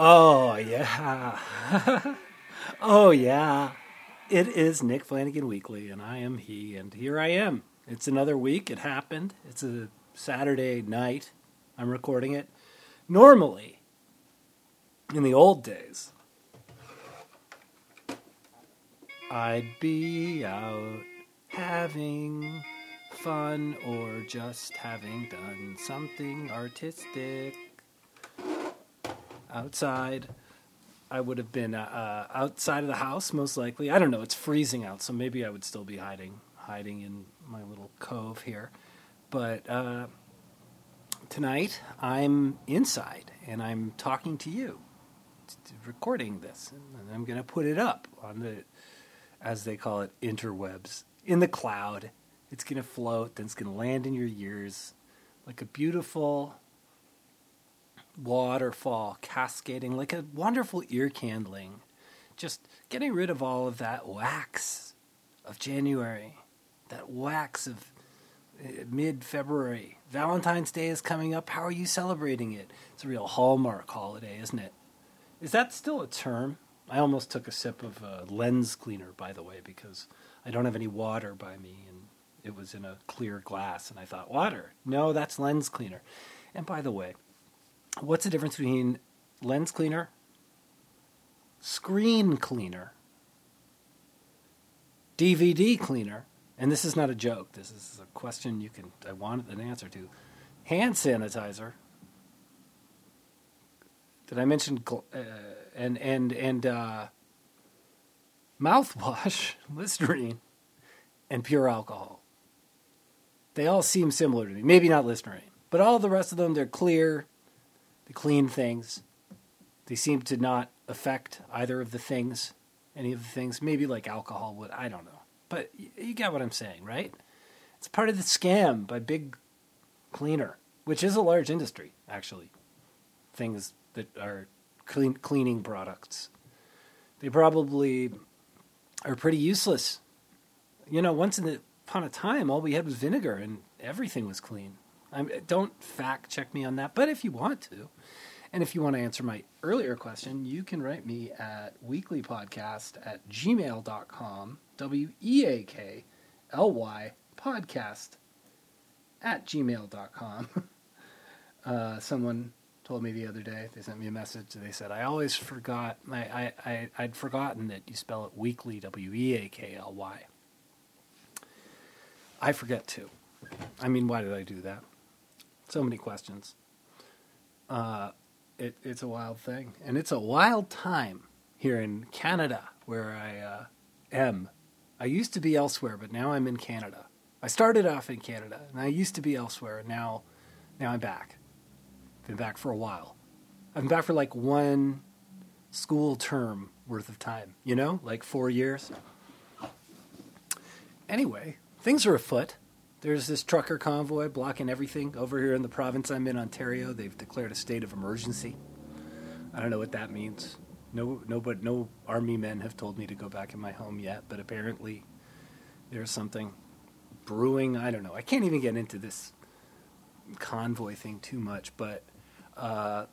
Oh, yeah. oh, yeah. It is Nick Flanagan Weakly, and I am he, and here I am. It's another week. It happened. It's a Saturday night. I'm recording it. Normally, in the old days, I'd be out having fun or just having done something artistic outside. I would have been uh, uh, outside of the house, most likely. I don't know. It's freezing out, so maybe I would still be hiding, hiding in my little cove here. But uh, tonight, I'm inside and I'm talking to you, recording this, and I'm going to put it up on the, as they call it, interwebs in the cloud. It's going to float, then it's going to land in your ears like a beautiful waterfall cascading like a wonderful ear candling. Just getting rid of all of that wax of January, that wax of uh, mid February. Valentine's Day is coming up. How are you celebrating it? It's a real hallmark holiday, isn't it? Is that still a term? I almost took a sip of a lens cleaner, by the way, because I don't have any water by me and it was in a clear glass. And I thought, water? No, that's lens cleaner. And by the way, what's the difference between lens cleaner, screen cleaner, DVD cleaner, and this is not a joke. This is a question you can I want an answer to. Hand sanitizer. Did I mention uh, and and and uh, mouthwash, Listerine, and pure alcohol? They all seem similar to me. Maybe not Listerine, but all the rest of them they're clear, they clean things. They seem to not affect either of the things, any of the things. Maybe like alcohol would. I don't know. But you get what I'm saying, right? It's part of the scam by Big Cleaner, which is a large industry, actually. Things that are clean, cleaning products. They probably are pretty useless. You know, once the, upon a time, all we had was vinegar and everything was clean. I'm, don't fact check me on that, but if you want to, and if you want to answer my earlier question, you can write me at weaklypodcast at gmail.com, W E A K L Y podcast at gmail.com. uh, someone told me the other day, they sent me a message, they said, I always forgot, I, I, I, I'd forgotten that you spell it weakly, W E A K L Y. I forget too. I mean, why did I do that? So many questions. Uh, it, it's a wild thing, and it's a wild time here in Canada where I uh, am. I used to be elsewhere, but now I'm in Canada. I started off in Canada, and I used to be elsewhere, and now, now I'm back. Been back for a while. I've been back for like one school term worth of time. You know, like four years. Anyway, things are afoot. There's this trucker convoy blocking everything over here in the province I'm in, Ontario. They've declared a state of emergency. I don't know what that means. No, no, but no army men have told me to go back in my home yet. But apparently, there's something brewing. I don't know. I can't even get into this convoy thing too much. But uh,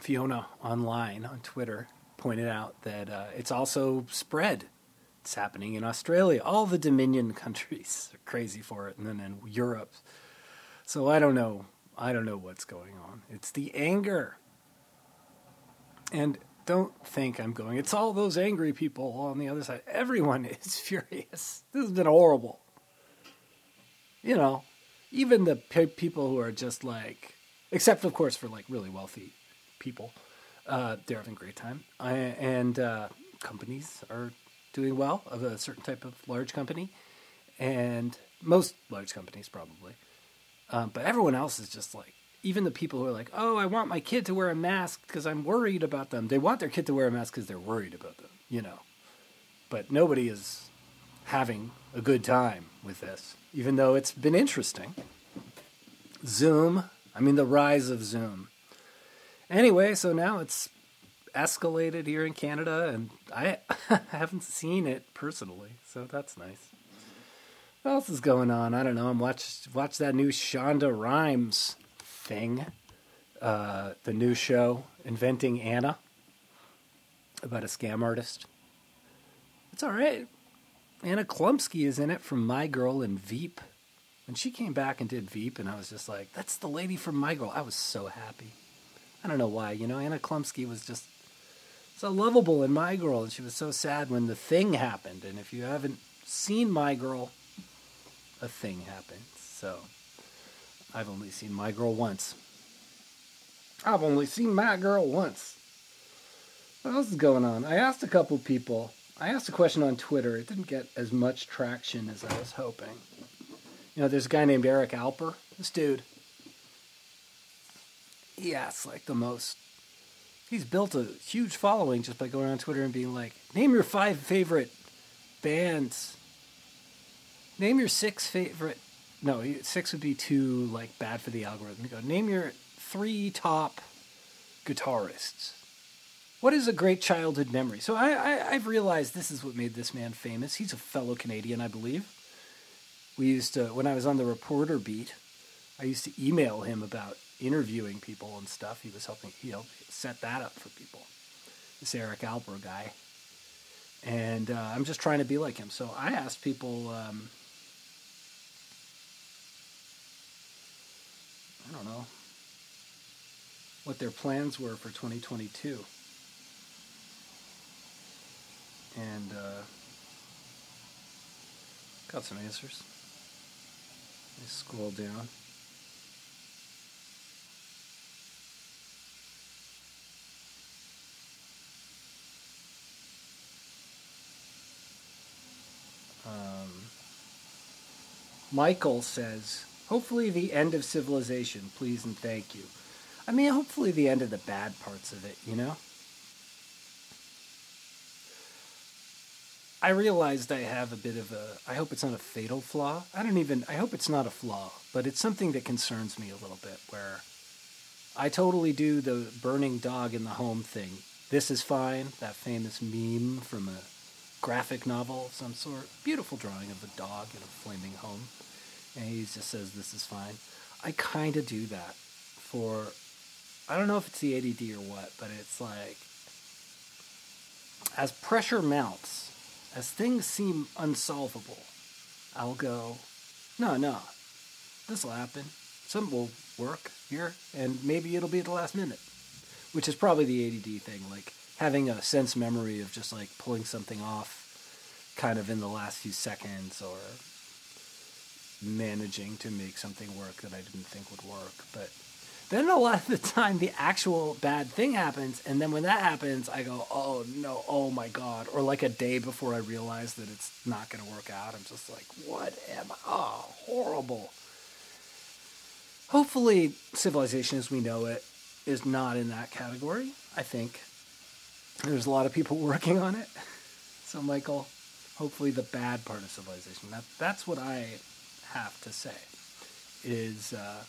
Fiona online on Twitter pointed out that uh, it's also spread it's happening in Australia. All the Dominion countries are crazy for it, and then in Europe. So I don't know. I don't know what's going on. It's the anger. And don't think I'm going, it's all those angry people on the other side. Everyone is furious. This has been horrible. You know, even the pe- people who are just like, except of course for like really wealthy people, uh, they're having a great time. I, and uh, companies are doing well of a certain type of large company, and most large companies probably. Um, but everyone else is just like, even the people who are like, oh, I want my kid to wear a mask because I'm worried about them. They want their kid to wear a mask because they're worried about them, you know. But nobody is having a good time with this, even though it's been interesting. Zoom, I mean, the rise of Zoom. Anyway, so now it's escalated here in Canada, and I haven't seen it personally, so that's nice. What else is going on? I don't know. I'm watch watch that new Shonda Rhimes thing. uh, the new show, Inventing Anna, about a scam artist. It's all right. Anna Chlumsky is in it from My Girl and Veep. When she came back and did Veep, and I was just like, that's the lady from My Girl. I was so happy. I don't know why. You know, Anna Chlumsky was just so lovable in My Girl, and she was so sad when the thing happened. And if you haven't seen My Girl, a thing happened. So I've only seen My Girl once. I've only seen My Girl once. What else is going on? I asked a couple people. I asked a question on Twitter. It didn't get as much traction as I was hoping. You know, there's a guy named Eric Alper. This dude, he asks like the most. He's built a huge following just by going on Twitter and being like, "Name your five favorite bands. Name your six favorite. No, six would be too like bad for the algorithm. You go name your three top guitarists. What is a great childhood memory? So I, I I've realized this is what made this man famous. He's a fellow Canadian, I believe. We used to when I was on the reporter beat. I used to email him about interviewing people and stuff. He was helping he helped set that up for people. This Eric Alper guy, and uh, I'm just trying to be like him. So I asked people. Um, I don't know what their plans were for 2022, and uh, got some answers. Let me scroll down. Michael says, hopefully the end of civilization, please and thank you. I mean, hopefully the end of the bad parts of it, you know? I realized I have a bit of a, I hope it's not a fatal flaw. I don't even, I hope it's not a flaw, but it's something that concerns me a little bit where I totally do the burning dog in the home thing. This is fine, that famous meme from a graphic novel of some sort. Beautiful drawing of a dog in a flaming home. And he just says, This is fine. I kind of do that for, I don't know if it's the ADD or what, but it's like, as pressure mounts, as things seem unsolvable, I'll go, No, no, this will happen. Something will work here, and maybe it'll be at the last minute, which is probably the ADD thing. Like, having a sense memory of just like pulling something off kind of in the last few seconds or managing to make something work that I didn't think would work. But then a lot of the time the actual bad thing happens and then when that happens I go, "Oh no, oh my god." Or like a day before I realize that it's not going to work out, I'm just like, "What am I? Oh, horrible." Hopefully civilization as we know it is not in that category. I think there's a lot of people working on it. So, Michael, hopefully the bad part of civilization. That that's what I have to say. Is uh,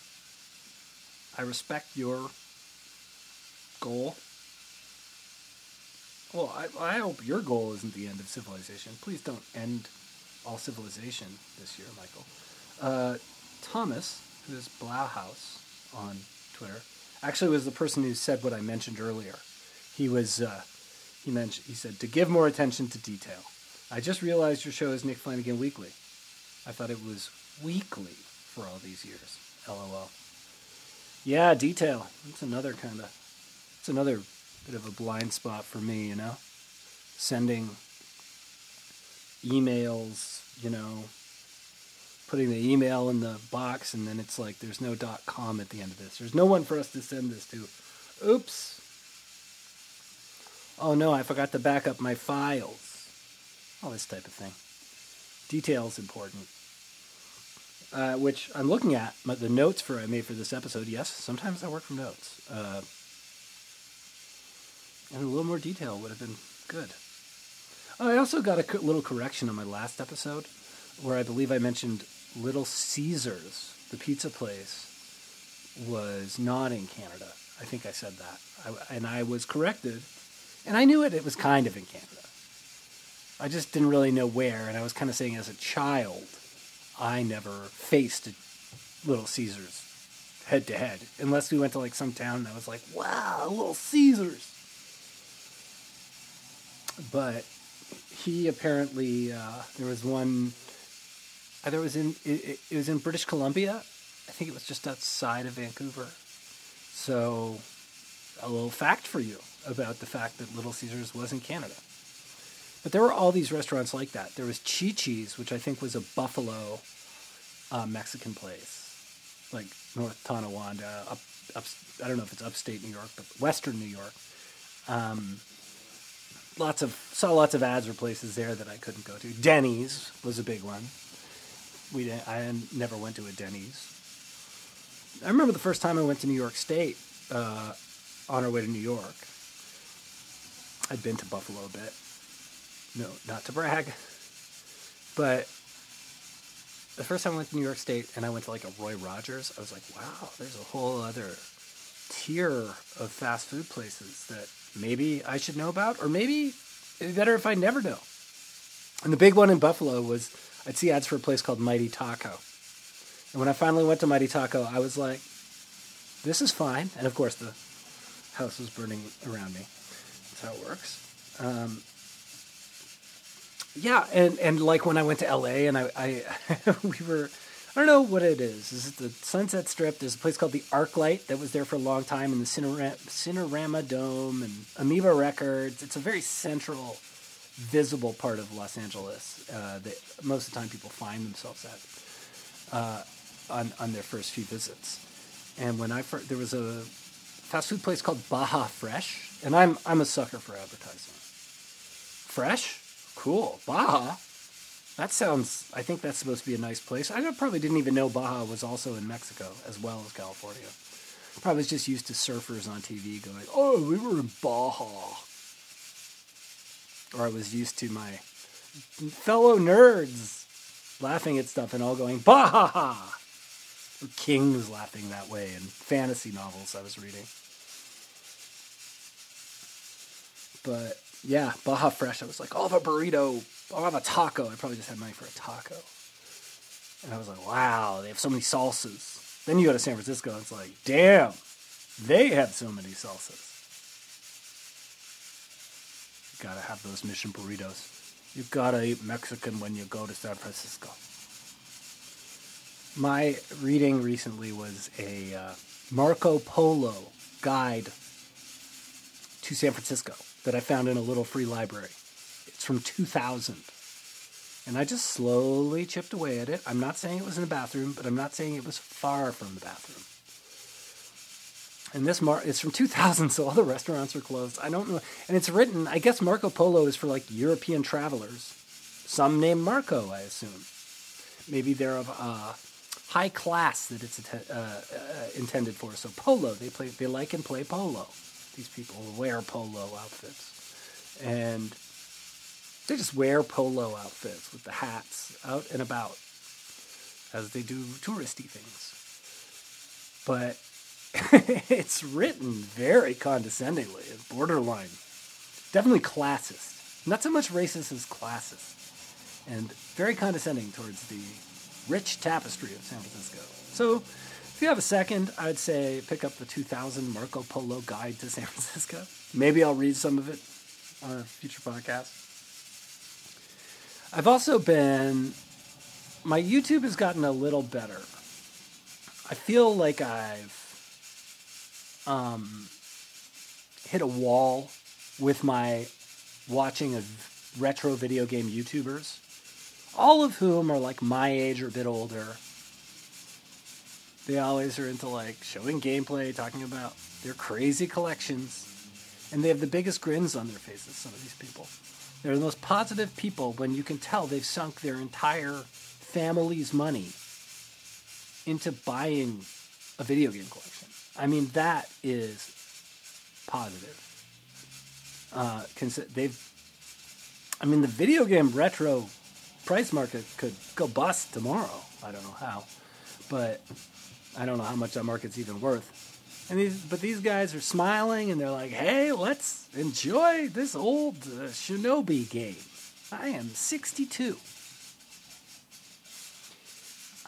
I respect your goal. Well, I, I hope your goal isn't the end of civilization. Please don't end all civilization this year, Michael. Uh, Thomas, who is Blauhaus on Twitter, actually was the person who said what I mentioned earlier. He was uh, he mentioned he said to give more attention to detail. I just realized your show is Nick Flanagan Weakly. I thought it was weekly for all these years. LOL. Yeah, detail. It's another kind of, it's another bit of a blind spot for me, you know? Sending emails, you know, putting the email in the box, and then it's like there's no dot com at the end of this. There's no one for us to send this to. Oops. Oh no, I forgot to back up my files all this type of thing. Detail's important. Uh, which I'm looking at the notes for I made for this episode. Yes, sometimes I work from notes, uh, and a little more detail would have been good. Oh, I also got a little correction on my last episode, where I believe I mentioned Little Caesars, the pizza place, was not in Canada. I think I said that, I, and I was corrected, and I knew it. It was kind of in Canada. I just didn't really know where, and I was kind of saying as a child, I never faced a Little Caesars head to head, unless we went to like some town that was like, wow, Little Caesars. But he apparently uh, there was one. Either it was in it, it was in British Columbia. I think it was just outside of Vancouver. So, a little fact for you about the fact that Little Caesars was in Canada. But there were all these restaurants like that. There was Chi Chi's, which I think was a Buffalo uh, Mexican place, like North Tonawanda, up, up, I don't know if it's upstate New York, but Western New York. Um, lots of saw lots of ads or places there that I couldn't go to. Denny's was a big one. We didn't, I never went to a Denny's. I remember the first time I went to New York State uh, on our way to New York. I'd been to Buffalo a bit. No, not to brag, but the first time I went to New York State and I went to like a Roy Rogers, I was like, wow, there's a whole other tier of fast food places that maybe I should know about, or maybe it'd be better if I never know. And the big one in Buffalo was I'd see ads for a place called Mighty Taco. And when I finally went to Mighty Taco, I was like, this is fine. And of course, the house was burning around me. That's how it works. Um, yeah, and, and like when I went to LA and I, I we were I don't know what it is. Is it the Sunset Strip? There's a place called the ArcLight that was there for a long time in the Cinerama, Cinerama Dome and Amoeba Records. It's a very central, visible part of Los Angeles uh, that most of the time people find themselves at uh, on on their first few visits. And when I first, there was a fast food place called Baja Fresh, and I'm I'm a sucker for advertising. Fresh, cool. Baja, that sounds. I think that's supposed to be a nice place. I probably didn't even know Baja was also in Mexico as well as California. Probably was just used to surfers on TV going, "Oh, we were in Baja," or I was used to my fellow nerds laughing at stuff and all going Baja. Or King was laughing that way in fantasy novels I was reading. But yeah, Baja Fresh. I was like, I'll have a burrito. I'll have a taco. I probably just had money for a taco. And I was like, wow, they have so many salsas. Then you go to San Francisco and it's like, damn, they have so many salsas. You gotta have those mission burritos. You gotta eat Mexican when you go to San Francisco. My reading recently was a uh, Marco Polo guide to San Francisco that I found in a little free library. It's from 2000. And I just slowly chipped away at it. I'm not saying it was in the bathroom, but I'm not saying it was far from the bathroom. And this mar- from 2000, so all the restaurants are closed. I don't know. And it's written, I guess Marco Polo is for like European travelers. Some named Marco, I assume. Maybe they're of uh, high class that it's uh, uh, intended for. So polo, they play, they like and play polo. These people wear polo outfits, and they just wear polo outfits with the hats out and about as they do touristy things. But it's written very condescendingly, borderline, definitely classist. Not so much racist as classist, and very condescending towards the rich tapestry of San Francisco. So, if you have a second, I'd say pick up the 2000 Marco Polo Guide to San Francisco. Maybe I'll read some of it on a future podcast. I've also been, my YouTube has gotten a little better. I feel like I've um, hit a wall with my watching of retro video game YouTubers all of whom are like my age or a bit older. They always are into like showing gameplay, talking about their crazy collections, and they have the biggest grins on their faces, some of these people. They're the most positive people when you can tell they've sunk their entire family's money into buying a video game collection. I mean, that is positive. Uh, they've, I mean, the video game retro price market could go bust tomorrow. I don't know how, but I don't know how much that market's even worth. And these, but these guys are smiling and they're like, "Hey, let's enjoy this old uh, Shinobi game." I am 62.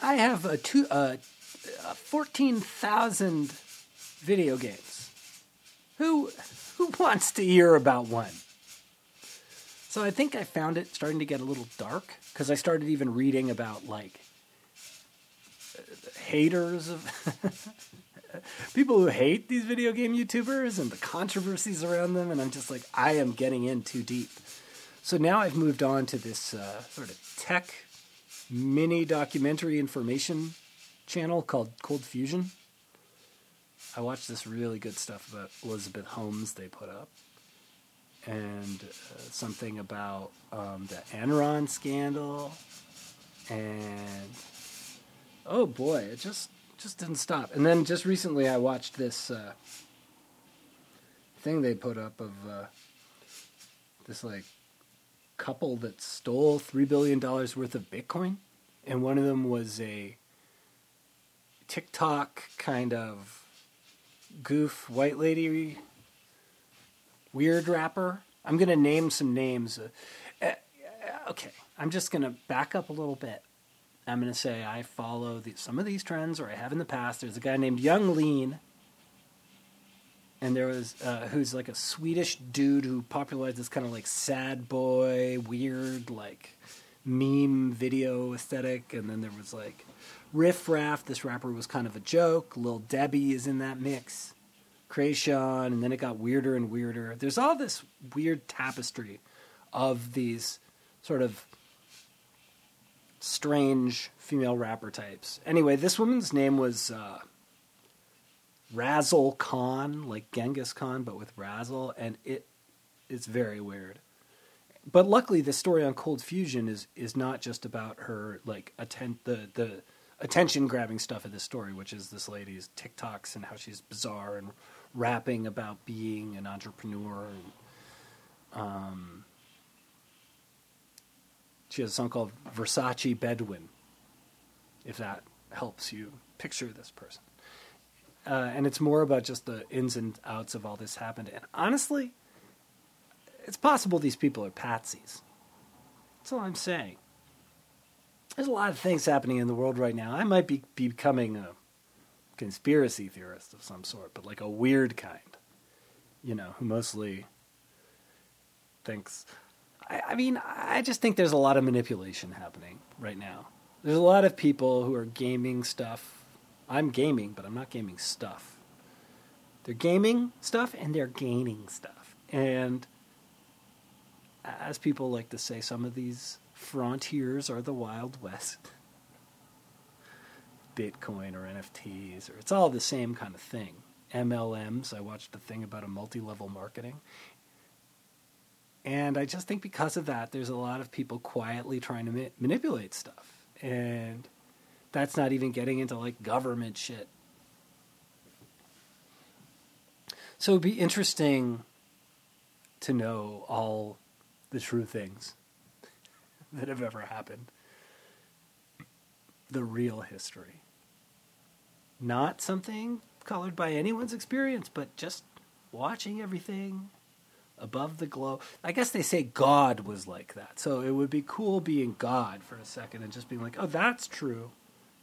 I have a two, uh, uh, 14,000 video games. Who who wants to hear about one? So I think I found it starting to get a little dark because I started even reading about like haters of people who hate these video game YouTubers and the controversies around them, and I'm just like, I am getting in too deep. So now I've moved on to this uh, sort of tech mini documentary information channel called Cold Fusion. I watched this really good stuff about Elizabeth Holmes they put up, and uh, something about um, the Enron scandal, and oh boy, it just just didn't stop. And then just recently, I watched this uh, thing they put up of uh, this like couple that stole three billion dollars worth of Bitcoin, and one of them was a TikTok kind of goof white lady weird rapper. I'm gonna name some names. Uh, uh, okay, I'm just gonna back up a little bit. I'm gonna say I follow the, some of these trends, or I have in the past. There's a guy named Yung Lean and there was uh, who's like a Swedish dude who popularized this kind of like sad boy, weird like meme video aesthetic, and then there was like Riff Raff. This rapper was kind of a joke. Lil Debbie is in that mix. Kreayshawn, and then it got weirder and weirder. There's all this weird tapestry of these sort of strange female rapper types. Anyway, this woman's name was uh, Razzle Khan, like Genghis Khan, but with Razzle, and it it's very weird. But luckily, the story on Cold Fusion is is not just about her like attend the the attention grabbing stuff of this story, which is this lady's TikToks and how she's bizarre and rapping about being an entrepreneur. And, um, she has a song called Versace Bedouin, if that helps you picture this person uh, and it's more about just the ins and outs of all this happened. And honestly, it's possible these people are patsies. That's all I'm saying. There's a lot of things happening in the world right now. I might be, be becoming a conspiracy theorist of some sort, but like a weird kind, you know, who mostly thinks. I, I mean, I just think there's a lot of manipulation happening right now. There's a lot of people who are gaming stuff I'm gaming, but I'm not gaming stuff. They're gaming stuff and they're gaining stuff. And as people like to say, some of these frontiers are the Wild West. Bitcoin or NFTs, or it's all the same kind of thing. MLMs, I watched a thing about a multi level marketing. And I just think because of that, there's a lot of people quietly trying to ma- manipulate stuff. And that's not even getting into like government shit. So it'd be interesting to know all the true things that have ever happened. The real history. Not something colored by anyone's experience, but just watching everything above the glow. I guess they say God was like that. So it would be cool being God for a second and just being like, oh, that's true.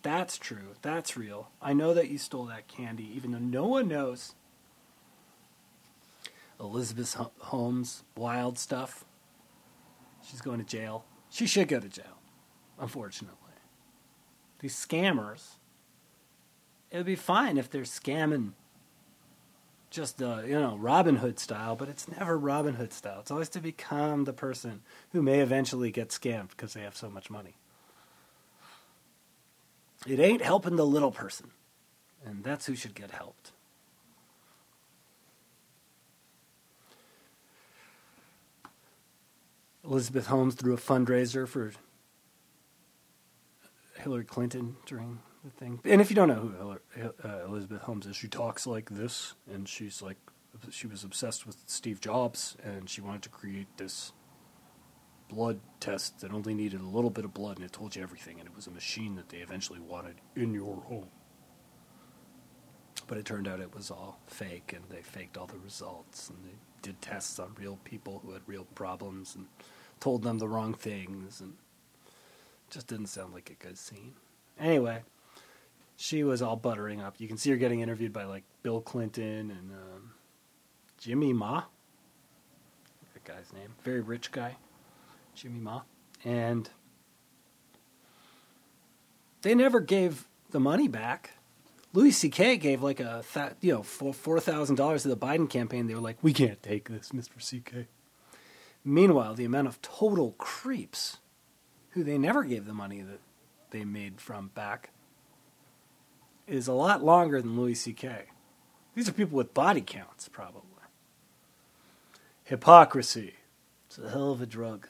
That's true. That's real. I know that you stole that candy, even though no one knows. Elizabeth Holmes, wild stuff. She's going to jail. She should go to jail, unfortunately. These scammers, it would be fine if they're scamming just uh, you know Robin Hood style, but it's never Robin Hood style. It's always to become the person who may eventually get scammed because they have so much money. It ain't helping the little person. And that's who should get helped. Elizabeth Holmes threw a fundraiser for Hillary Clinton during the thing. And if you don't know who uh, Elizabeth Holmes is, she talks like this, and she's like, she was obsessed with Steve Jobs, and she wanted to create this blood test that only needed a little bit of blood and it told you everything, and it was a machine that they eventually wanted in your home. But it turned out it was all fake, and they faked all the results, and they did tests on real people who had real problems and told them the wrong things, and just didn't sound like a good scene. Anyway, she was all buttering up. You can see her getting interviewed by like Bill Clinton and um, Jimmy Ma. That guy's name, very rich guy, Jimmy Ma, and they never gave the money back. Louis C.K. gave like a th- you know four thousand dollars to the Biden campaign. They were like, "We can't take this, Mister C.K." Meanwhile, the amount of total creeps who they never gave the money that they made from back is a lot longer than Louis C.K. These are people with body counts, probably. Hypocrisy. It's a hell of a drug.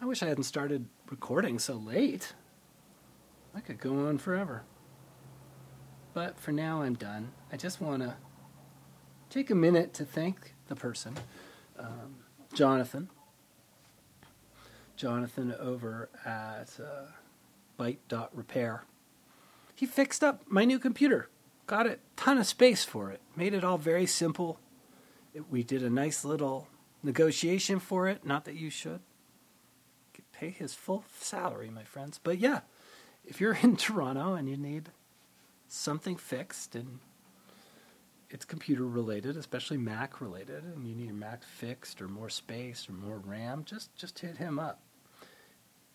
I wish I hadn't started recording so late. I could go on forever. But for now, I'm done. I just want to take a minute to thank the person, um, Jonathan. Jonathan over at uh, Byte.repair. He fixed up my new computer, got a ton of space for it, made it all very simple. It, we did a nice little negotiation for it. Not that you should pay his full salary, my friends. But yeah, if you're in Toronto and you need something fixed and it's computer related, especially Mac related, and you need your Mac fixed or more space or more RAM, just just hit him up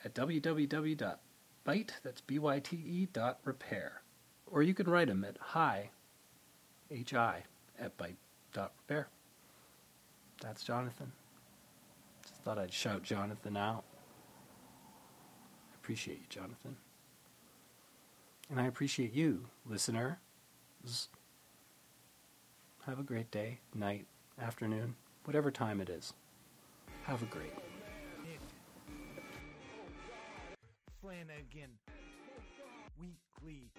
at www byte, that's B-Y-T-E dot repair. Or you can write him at hi, H-I, at byte dot repair. That's Jonathan. Just thought I'd shout Jonathan out. I appreciate you, Jonathan. And I appreciate you, listener. Have a great day, night, afternoon, whatever time it is. Have a great Flanagan Weakly.